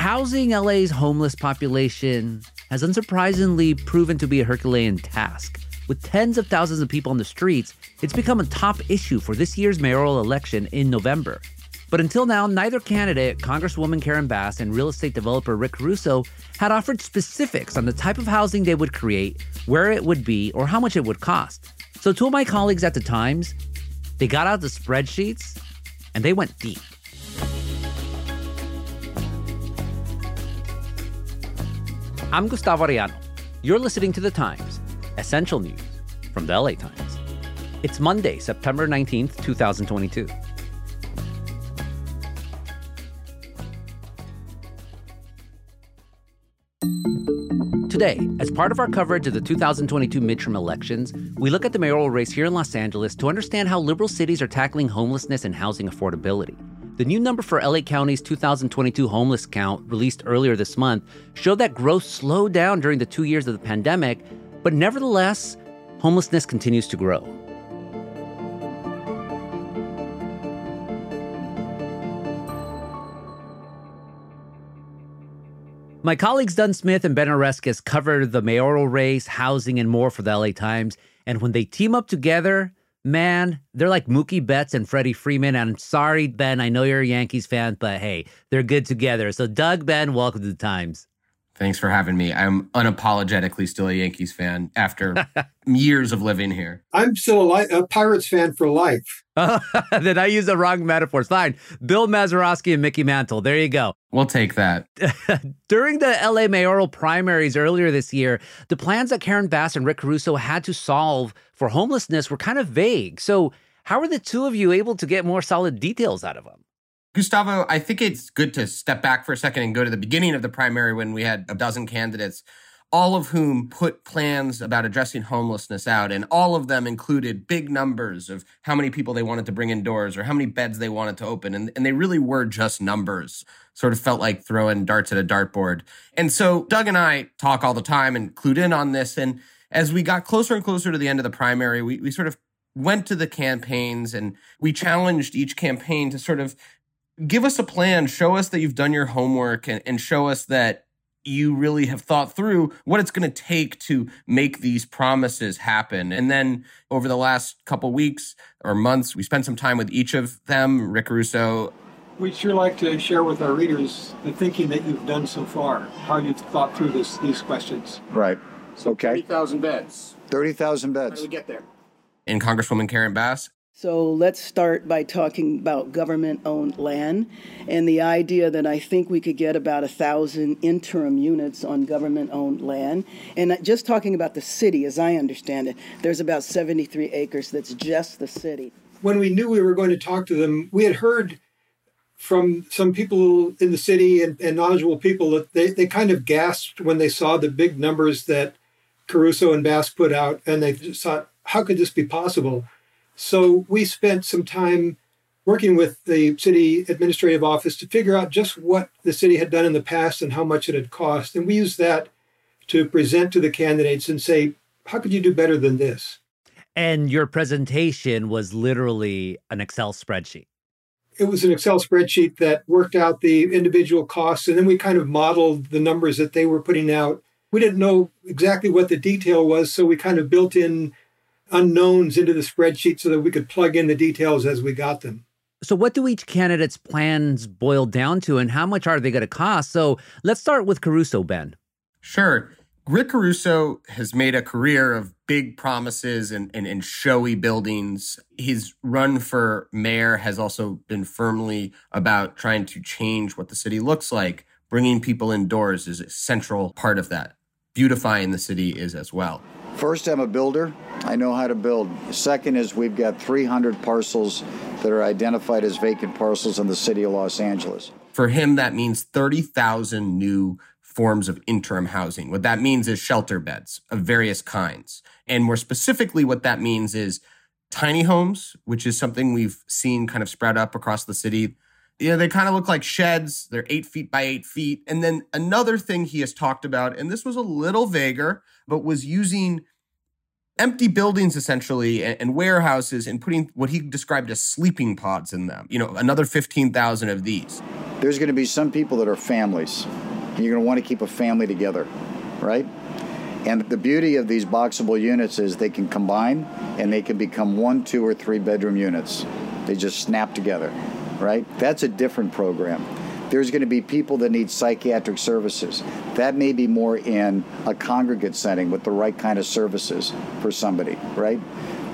housing LA's homeless population has unsurprisingly proven to be a Herculean task. With tens of thousands of people on the streets, it's become a top issue for this year's mayoral election in November. But until now, neither candidate, Congresswoman Karen Bass and real estate developer Rick Caruso, had offered specifics on the type of housing they would create, where it would be, or how much it would cost. So, two of my colleagues at the Times, they got out the spreadsheets and they went deep. I'm Gustavo Arellano. You're listening to The Times, essential news from the LA Times. It's Monday, September 19th, 2022. Today, as part of our coverage of the 2022 midterm elections, we look at the mayoral race here in Los Angeles to understand how liberal cities are tackling homelessness and housing affordability. The new number for LA County's 2022 homeless count, released earlier this month, showed that growth slowed down during the two years of the pandemic, but nevertheless, homelessness continues to grow. My colleagues Doug Smith and Ben Oreskes covered the mayoral race, housing, and more for the LA Times. And when they team up together, man, they're like Mookie Betts and Freddie Freeman. And I'm sorry, Ben, I know you're a Yankees fan, but hey, they're good together. So, Doug, Ben, welcome to the Times. Thanks for having me. I'm unapologetically still a Yankees fan after years of living here. I'm still a, li- a Pirates fan for life. then I use the wrong metaphors. Fine. Bill Mazeroski and Mickey Mantle. There you go. We'll take that. During the LA mayoral primaries earlier this year, the plans that Karen Bass and Rick Caruso had to solve for homelessness were kind of vague. So, how are the two of you able to get more solid details out of them? Gustavo, I think it's good to step back for a second and go to the beginning of the primary when we had a dozen candidates, all of whom put plans about addressing homelessness out. And all of them included big numbers of how many people they wanted to bring indoors or how many beds they wanted to open. And, and they really were just numbers, sort of felt like throwing darts at a dartboard. And so Doug and I talk all the time and clued in on this. And as we got closer and closer to the end of the primary, we, we sort of went to the campaigns and we challenged each campaign to sort of give us a plan, show us that you've done your homework, and, and show us that you really have thought through what it's going to take to make these promises happen. And then over the last couple weeks or months, we spent some time with each of them, Rick Russo. We'd sure like to share with our readers the thinking that you've done so far, how you've thought through this, these questions. Right. Okay. 30,000 beds. 30,000 beds. How beds. do we get there? And Congresswoman Karen Bass. So let's start by talking about government owned land and the idea that I think we could get about a thousand interim units on government owned land. And just talking about the city, as I understand it, there's about 73 acres that's just the city. When we knew we were going to talk to them, we had heard from some people in the city and, and knowledgeable people that they, they kind of gasped when they saw the big numbers that Caruso and Bass put out, and they thought, how could this be possible? So we spent some time working with the city administrative office to figure out just what the city had done in the past and how much it had cost. And we used that to present to the candidates and say, how could you do better than this? And your presentation was literally an Excel spreadsheet. It was an Excel spreadsheet that worked out the individual costs, and then we kind of modeled the numbers that they were putting out. We didn't know exactly what the detail was, so we kind of built in unknowns into the spreadsheet so that we could plug in the details as we got them. So, what do each candidate's plans boil down to, and how much are they going to cost? So, let's start with Caruso, Ben. Sure. Rick Caruso has made a career of big promises and, and, and showy buildings. His run for mayor has also been firmly about trying to change what the city looks like. Bringing people indoors is a central part of that. Beautifying the city is as well. First, I'm a builder. I know how to build. Second is we've got 300 parcels that are identified as vacant parcels in the city of Los Angeles. For him, that means 30,000 new forms of interim housing. What that means is shelter beds of various kinds. And more specifically, what that means is tiny homes, which is something we've seen kind of spread up across the city. Know, they kind of look like sheds. They're eight feet by eight feet. And then another thing he has talked about, and this was a little vaguer, but was using empty buildings essentially and, and warehouses and putting what he described as sleeping pods in them. You know, another 15,000 of these. there's going to be some people that are families, and you're going to want to keep a family together, right? And the beauty of these boxable units is they can combine and they can become one, two, or three bedroom units. They just snap together, right? That's a different program. There's going to be people that need psychiatric services. That may be more in a congregate setting with the right kind of services for somebody, right?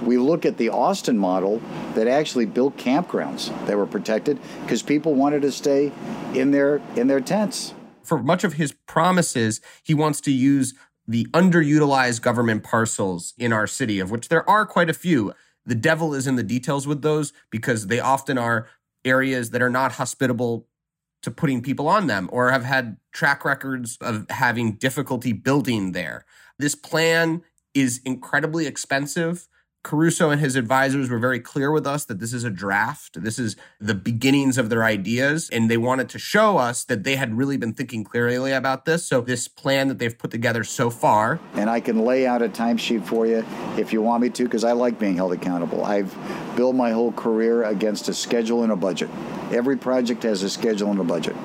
We look at the Austin model that actually built campgrounds that were protected because people wanted to stay in their in their tents. For much of his promises, he wants to use the underutilized government parcels in our city, of which there are quite a few. The devil is in the details with those because they often are areas that are not hospitable to putting people on them or have had track records of having difficulty building there. This plan is incredibly expensive. Caruso and his advisors were very clear with us that this is a draft. This is the beginnings of their ideas. And they wanted to show us that they had really been thinking clearly about this. So, this plan that they've put together so far. And I can lay out a timesheet for you if you want me to, because I like being held accountable. I've built my whole career against a schedule and a budget. Every project has a schedule and a budget.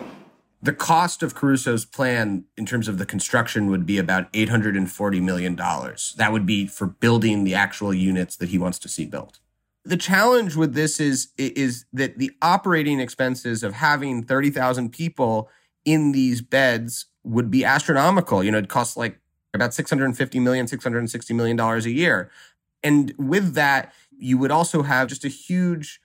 The cost of Caruso's plan in terms of the construction would be about $840 million. That would be for building the actual units that he wants to see built. The challenge with this is, is that the operating expenses of having 30,000 people in these beds would be astronomical. You know, it costs like about $650 million, $660 million a year. And with that, you would also have just a huge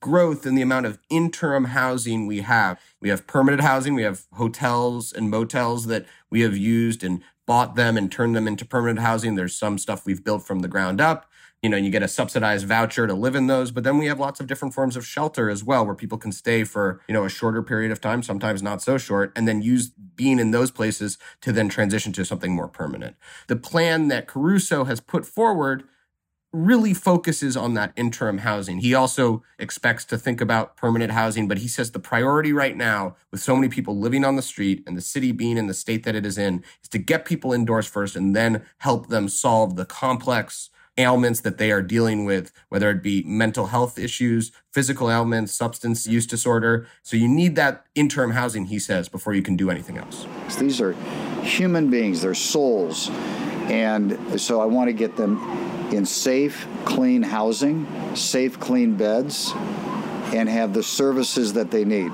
growth in the amount of interim housing we have. We have permanent housing, we have hotels and motels that we have used and bought them and turned them into permanent housing. There's some stuff we've built from the ground up. You know, you get a subsidized voucher to live in those, but then we have lots of different forms of shelter as well, where people can stay for, you know, a shorter period of time, sometimes not so short, and then use being in those places to then transition to something more permanent. The plan that Caruso has put forward really focuses on that interim housing. He also expects to think about permanent housing, but he says the priority right now, with so many people living on the street and the city being in the state that it is in, is to get people indoors first and then help them solve the complex ailments that they are dealing with, whether it be mental health issues, physical ailments, substance use disorder. So you need that interim housing, he says, before you can do anything else. These are human beings, they're souls. And so I want to get them in safe, clean housing, safe, clean beds, and have the services that they need.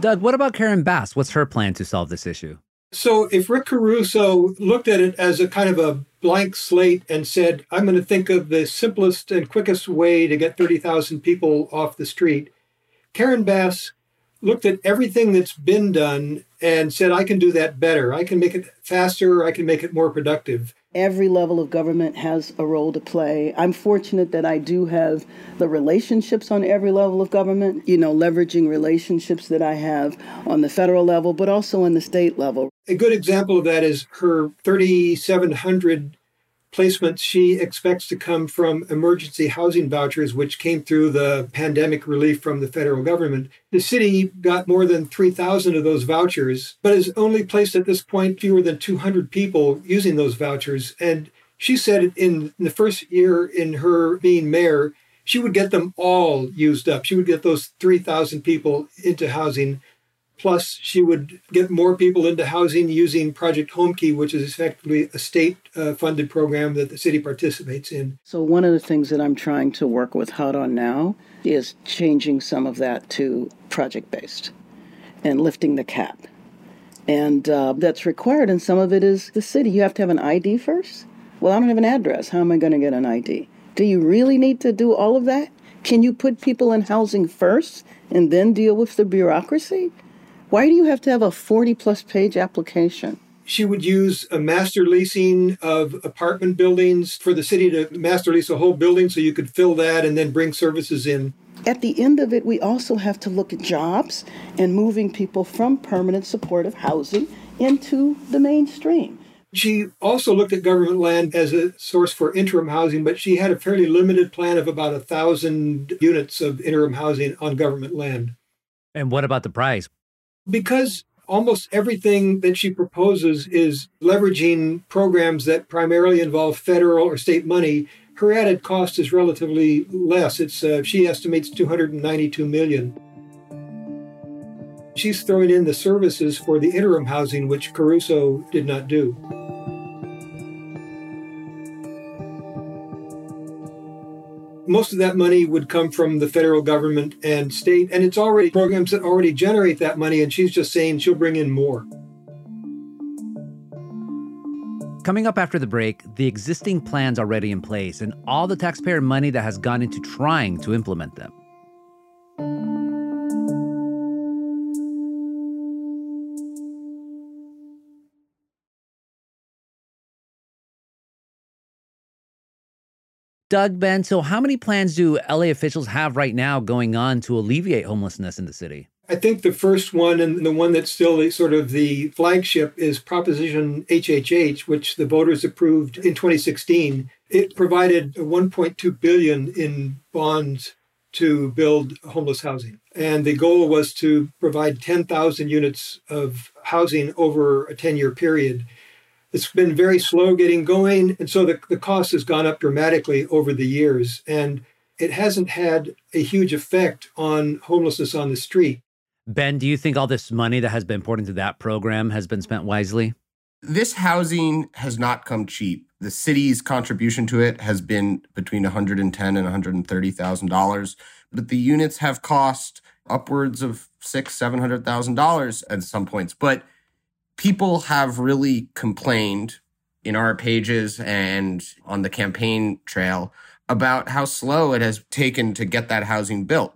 Doug, what about Karen Bass? What's her plan to solve this issue? So, if Rick Caruso looked at it as a kind of a blank slate and said, I'm going to think of the simplest and quickest way to get 30,000 people off the street, Karen Bass looked at everything that's been done and said, I can do that better. I can make it faster. I can make it more productive. Every level of government has a role to play. I'm fortunate that I do have the relationships on every level of government, you know, leveraging relationships that I have on the federal level, but also on the state level. A good example of that is her 3,700 placements she expects to come from emergency housing vouchers, which came through the pandemic relief from the federal government. The city got more than 3,000 of those vouchers, but has only placed at this point fewer than 200 people using those vouchers. And she said in the first year in her being mayor, she would get them all used up. She would get those 3,000 people into housing Plus, she would get more people into housing using Project Homekey, which is effectively a state uh, funded program that the city participates in. So, one of the things that I'm trying to work with HUD on now is changing some of that to project based and lifting the cap. And uh, that's required, and some of it is the city. You have to have an ID first. Well, I don't have an address. How am I going to get an ID? Do you really need to do all of that? Can you put people in housing first and then deal with the bureaucracy? Why do you have to have a 40 plus page application? She would use a master leasing of apartment buildings for the city to master lease a whole building so you could fill that and then bring services in. At the end of it, we also have to look at jobs and moving people from permanent supportive housing into the mainstream. She also looked at government land as a source for interim housing, but she had a fairly limited plan of about a thousand units of interim housing on government land. And what about the price? Because almost everything that she proposes is leveraging programs that primarily involve federal or state money her added cost is relatively less it's uh, she estimates 292 million She's throwing in the services for the interim housing, which Caruso did not do. Most of that money would come from the federal government and state, and it's already programs that already generate that money, and she's just saying she'll bring in more. Coming up after the break, the existing plans already in place and all the taxpayer money that has gone into trying to implement them. Doug, Ben, so how many plans do LA officials have right now going on to alleviate homelessness in the city? I think the first one and the one that's still sort of the flagship is Proposition HHH, which the voters approved in 2016. It provided 1.2 billion in bonds to build homeless housing. And the goal was to provide 10,000 units of housing over a 10 year period. It's been very slow getting going. And so the, the cost has gone up dramatically over the years. And it hasn't had a huge effect on homelessness on the street. Ben, do you think all this money that has been poured into that program has been spent wisely? This housing has not come cheap. The city's contribution to it has been between 110 and 130 thousand dollars, but the units have cost upwards of six, seven hundred thousand dollars at some points. But people have really complained in our pages and on the campaign trail about how slow it has taken to get that housing built.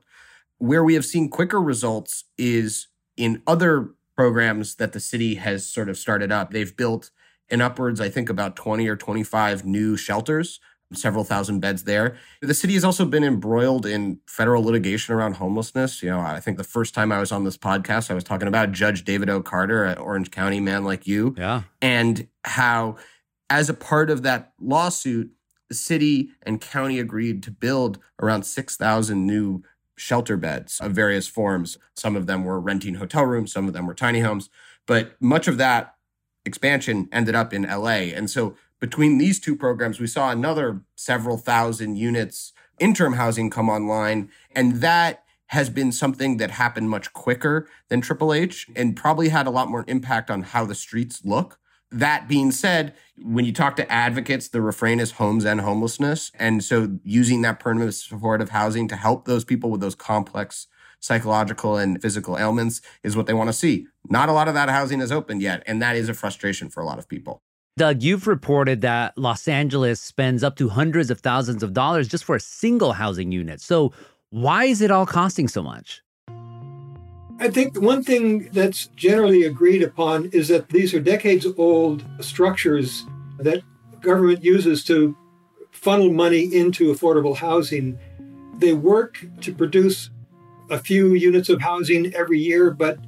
Where we have seen quicker results is in other programs that the city has sort of started up. They've built in upwards, I think, about 20 or 25 new shelters several thousand beds there. The city has also been embroiled in federal litigation around homelessness. You know, I think the first time I was on this podcast, I was talking about Judge David O. Carter at Orange County, man like you. Yeah. And how, as a part of that lawsuit, the city and county agreed to build around 6,000 new shelter beds of various forms. Some of them were renting hotel rooms, some of them were tiny homes, but much of that expansion ended up in LA. And so between these two programs, we saw another several thousand units interim housing come online. And that has been something that happened much quicker than Triple H and probably had a lot more impact on how the streets look. That being said, when you talk to advocates, the refrain is homes and homelessness. And so using that permanent supportive housing to help those people with those complex psychological and physical ailments is what they want to see. Not a lot of that housing is opened yet. And that is a frustration for a lot of people. Doug, you've reported that Los Angeles spends up to hundreds of thousands of dollars just for a single housing unit. So, why is it all costing so much? I think one thing that's generally agreed upon is that these are decades old structures that government uses to funnel money into affordable housing. They work to produce a few units of housing every year, but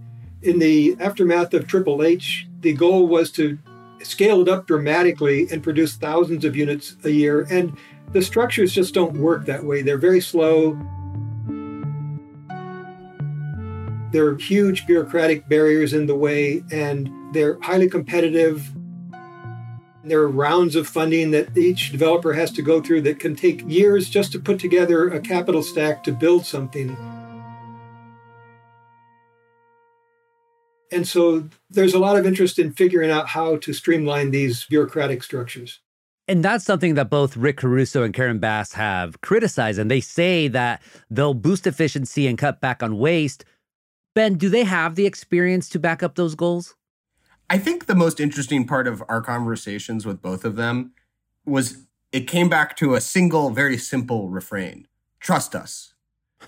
in the aftermath of Triple H, the goal was to scaled up dramatically and produce thousands of units a year. And the structures just don't work that way. They're very slow. There are huge bureaucratic barriers in the way, and they're highly competitive. There are rounds of funding that each developer has to go through that can take years just to put together a capital stack to build something. And so there's a lot of interest in figuring out how to streamline these bureaucratic structures. And that's something that both Rick Caruso and Karen Bass have criticized. And they say that they'll boost efficiency and cut back on waste. Ben, do they have the experience to back up those goals? I think the most interesting part of our conversations with both of them was it came back to a single, very simple refrain trust us.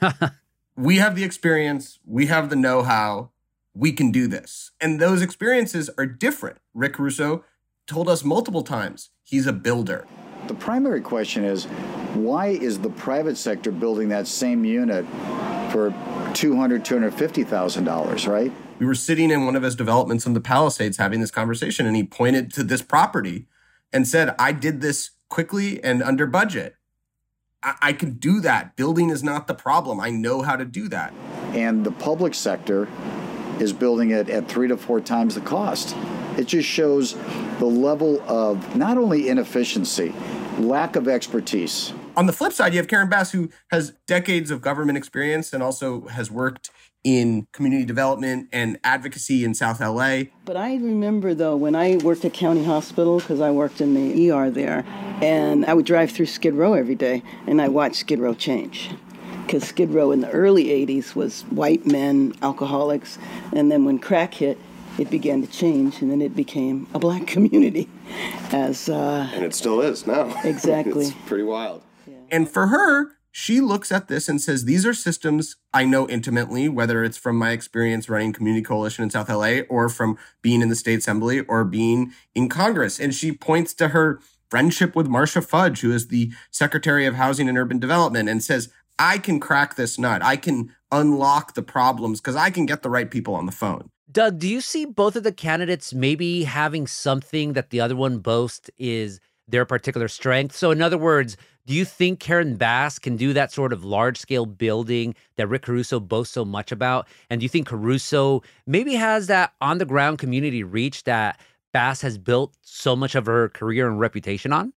we have the experience, we have the know how, we can do this. And those experiences are different. Rick Russo told us multiple times he's a builder. The primary question is why is the private sector building that same unit for $200,000, $250,000, right? We were sitting in one of his developments in the Palisades having this conversation, and he pointed to this property and said, I did this quickly and under budget. I, I can do that. Building is not the problem. I know how to do that. And the public sector is building it at three to four times the cost. It just shows the level of not only inefficiency, lack of expertise. On the flip side, you have Karen Bass, who has decades of government experience and also has worked in community development and advocacy in South LA. But I remember though when I worked at County Hospital because I worked in the ER there, and I would drive through Skid Row every day, and I watched Skid Row change. Because Skid Row in the early 80s was white men, alcoholics, and then when crack hit, it began to change, and then it became a black community. As uh, and it still is now. Exactly. it's pretty wild. And for her, she looks at this and says, These are systems I know intimately, whether it's from my experience running Community Coalition in South LA or from being in the state assembly or being in Congress. And she points to her friendship with Marcia Fudge, who is the Secretary of Housing and Urban Development, and says, I can crack this nut. I can unlock the problems because I can get the right people on the phone. Doug, do you see both of the candidates maybe having something that the other one boasts is their particular strength? So, in other words, do you think Karen Bass can do that sort of large scale building that Rick Caruso boasts so much about? And do you think Caruso maybe has that on the ground community reach that Bass has built so much of her career and reputation on?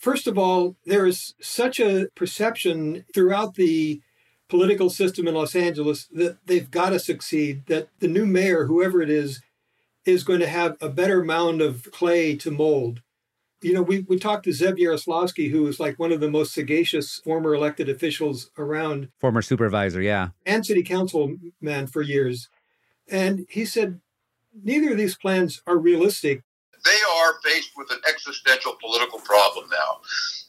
First of all, there is such a perception throughout the political system in Los Angeles that they've got to succeed, that the new mayor, whoever it is, is going to have a better mound of clay to mold you know, we, we talked to Zev Yaroslavsky, who is like one of the most sagacious former elected officials around. Former supervisor, yeah. And city council man for years. And he said, neither of these plans are realistic. They are faced with an existential political problem now.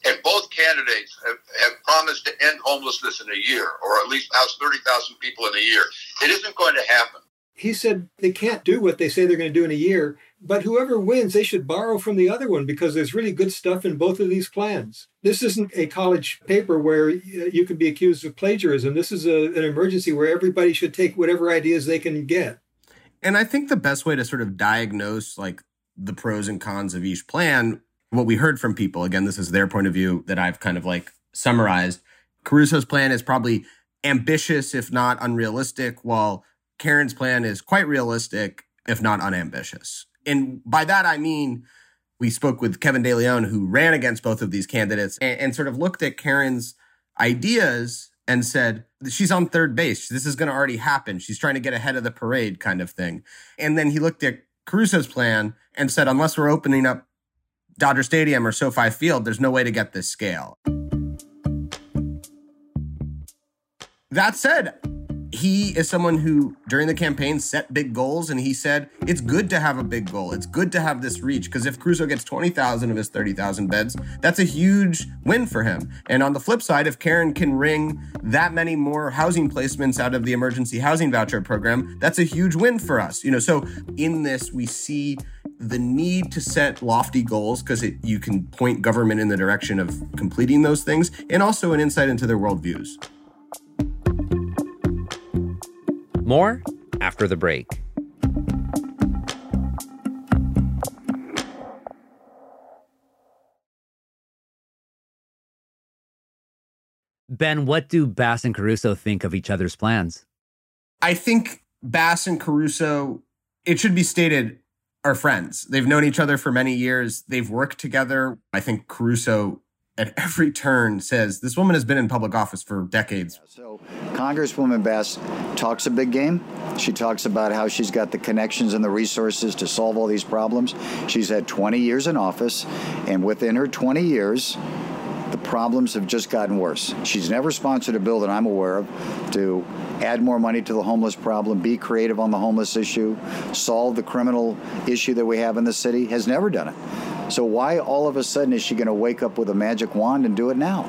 And both candidates have, have promised to end homelessness in a year, or at least house 30,000 people in a year. It isn't going to happen. He said they can't do what they say they're going to do in a year but whoever wins, they should borrow from the other one because there's really good stuff in both of these plans. This isn't a college paper where uh, you can be accused of plagiarism. This is a, an emergency where everybody should take whatever ideas they can get. And I think the best way to sort of diagnose like the pros and cons of each plan, what we heard from people, again, this is their point of view that I've kind of like summarized. Caruso's plan is probably ambitious, if not unrealistic, while Karen's plan is quite realistic, if not unambitious and by that I mean we spoke with Kevin De Leon, who ran against both of these candidates, and, and sort of looked at Karen's ideas and said she's on third base. This is going to already happen. She's trying to get ahead of the parade, kind of thing. And then he looked at Caruso's plan and said, unless we're opening up Dodger Stadium or SoFi Field, there's no way to get this scale. That said, he is someone who during the campaign set big goals and he said it's good to have a big goal. It's good to have this reach because if Caruso gets 20,000 of his 30,000 beds that's a huge win for him. And on the flip side if Karen can wring that many more housing placements out of the emergency housing voucher program that's a huge win for us you know? So in this we see the need to set lofty goals because you can point government in the direction of completing those things and also an insight into their worldviews more after the break. Ben, what do Bass and Caruso think of each other's plans? I think Bass and Caruso, it should be stated, are friends. They've known each other for many years. They've worked together. I think Caruso at every turn says this woman has been in public office for decades. So, Congresswoman Bass talks a big game. She talks about how she's got the connections and the resources to solve all these problems. She's had 20 years in office, and within her 20 years, the problems have just gotten worse. She's never sponsored a bill that I'm aware of to add more money to the homeless problem, be creative on the homeless issue, solve the criminal issue that we have in the city, has never done it. So why all of a sudden is she going to wake up with a magic wand and do it now?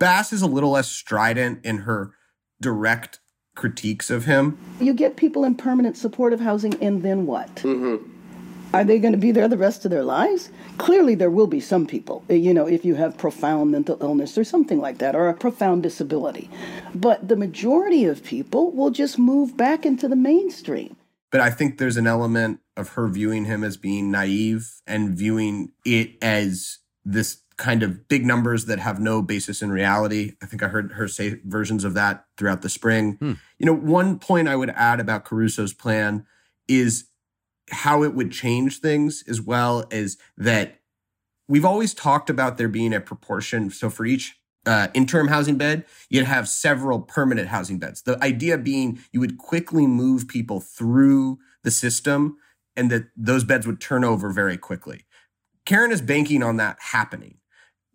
Bass is a little less strident in her direct critiques of him. You get people in permanent supportive housing, and then what? Mm-hmm. Are they going to be there the rest of their lives? Clearly, there will be some people, you know, if you have profound mental illness or something like that, or a profound disability. But the majority of people will just move back into the mainstream. But I think there's an element of her viewing him as being naive and viewing it as this kind of big numbers that have no basis in reality. I think I heard her say versions of that throughout the spring. Hmm. You know, one point I would add about Caruso's plan is how it would change things as well as that we've always talked about there being a proportion. So for each uh, interim housing bed, you'd have several permanent housing beds. The idea being you would quickly move people through the system and that those beds would turn over very quickly. Karen is banking on that happening.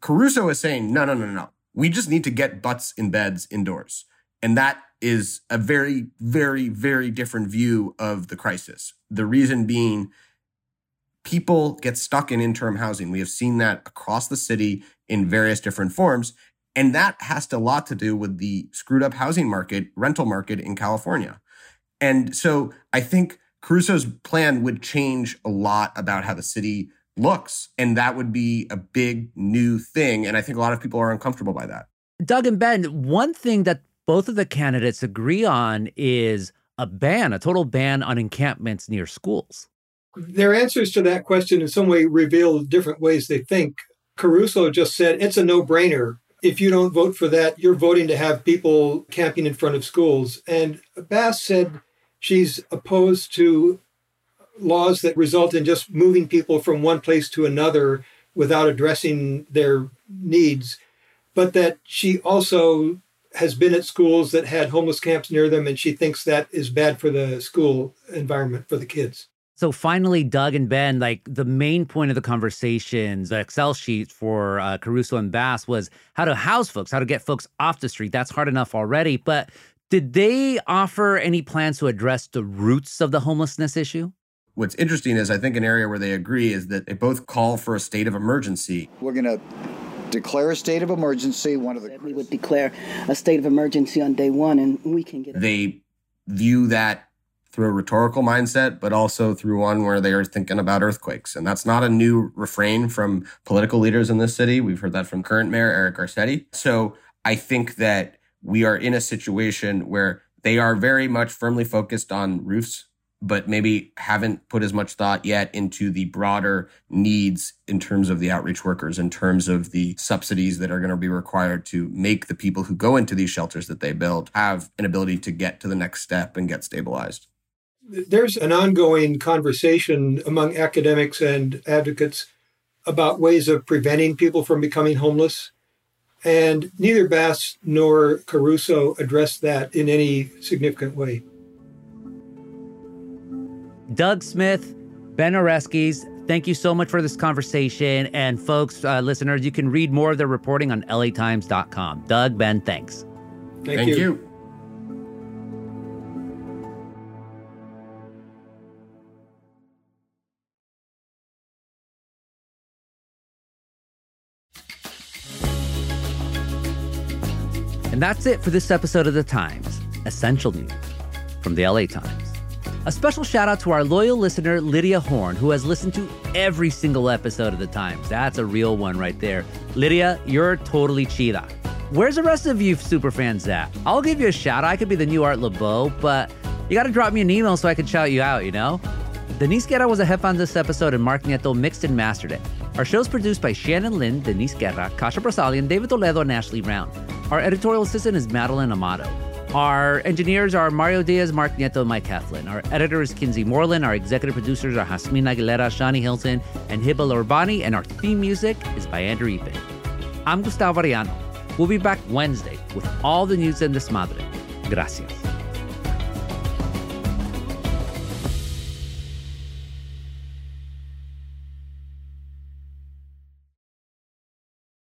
Caruso is saying, no, no, no, no. We just need to get butts in beds indoors. And that is a very, very, very different view of the crisis. The reason being, people get stuck in interim housing. We have seen that across the city in various different forms. And that has a lot to do with the screwed up housing market, rental market in California. And so I think Caruso's plan would change a lot about how the city looks. And that would be a big new thing. And I think a lot of people are uncomfortable by that. Doug and Ben, one thing that both of the candidates agree on is a ban, a total ban on encampments near schools. Their answers to that question in some way reveal different ways they think. Caruso just said it's a no brainer. If you don't vote for that, you're voting to have people camping in front of schools. And Bass said she's opposed to laws that result in just moving people from one place to another without addressing their needs, but that she also has been at schools that had homeless camps near them, and she thinks that is bad for the school environment for the kids. So finally, Doug and Ben, like the main point of the conversations, the Excel sheet for uh, Caruso and Bass was how to house folks, how to get folks off the street. That's hard enough already. But did they offer any plans to address the roots of the homelessness issue? What's interesting is I think an area where they agree is that they both call for a state of emergency. We're going to declare a state of emergency. One of the we would declare a state of emergency on day one, and we can get. They view that through a rhetorical mindset, but also through one where they are thinking about earthquakes. And that's not a new refrain from political leaders in this city. We've heard that from current mayor Eric Garcetti. So I think that we are in a situation where they are very much firmly focused on roofs but maybe haven't put as much thought yet into the broader needs in terms of the outreach workers, in terms of the subsidies that are going to be required to make the people who go into these shelters that they build have an ability to get to the next step and get stabilized. There's an ongoing conversation among academics and advocates about ways of preventing people from becoming homeless. And neither Bass nor Caruso addressed that in any significant way. Doug Smith, Ben Oreskes, thank you so much for this conversation. And folks, uh, listeners, you can read more of their reporting on latimes.com. Doug, Ben, thanks. Thank, Thank you. you. And that's it for this episode of The Times, Essential News from the LA Times. A special shout out to our loyal listener, Lydia Horn, who has listened to every single episode of The Times. That's a real one right there. Lydia, you're totally chida. Where's the rest of you super fans at? I'll give you a shout out. I could be the new Art Laboe, but you got to drop me an email so I can shout you out, you know? Denise Guerra was a head on this episode, and Mark Nieto mixed and mastered it. Our show is produced by Shannon Lin, Denise Guerra, Kasia Broussalian, David Toledo, and Ashley Brown. Our editorial assistant is Madeline Amato. Our engineers are Mario Diaz, Mark Nieto, and Mike Heflin. Our editor is Kinsey Moreland. Our executive producers are Jasmine Aguilera, Shani Hilton, and Heba Elorbany. And our theme music is by Andrew Eapen. I'm Gustavo Arellano. We'll be back Wednesday with all the news in this madre. Gracias.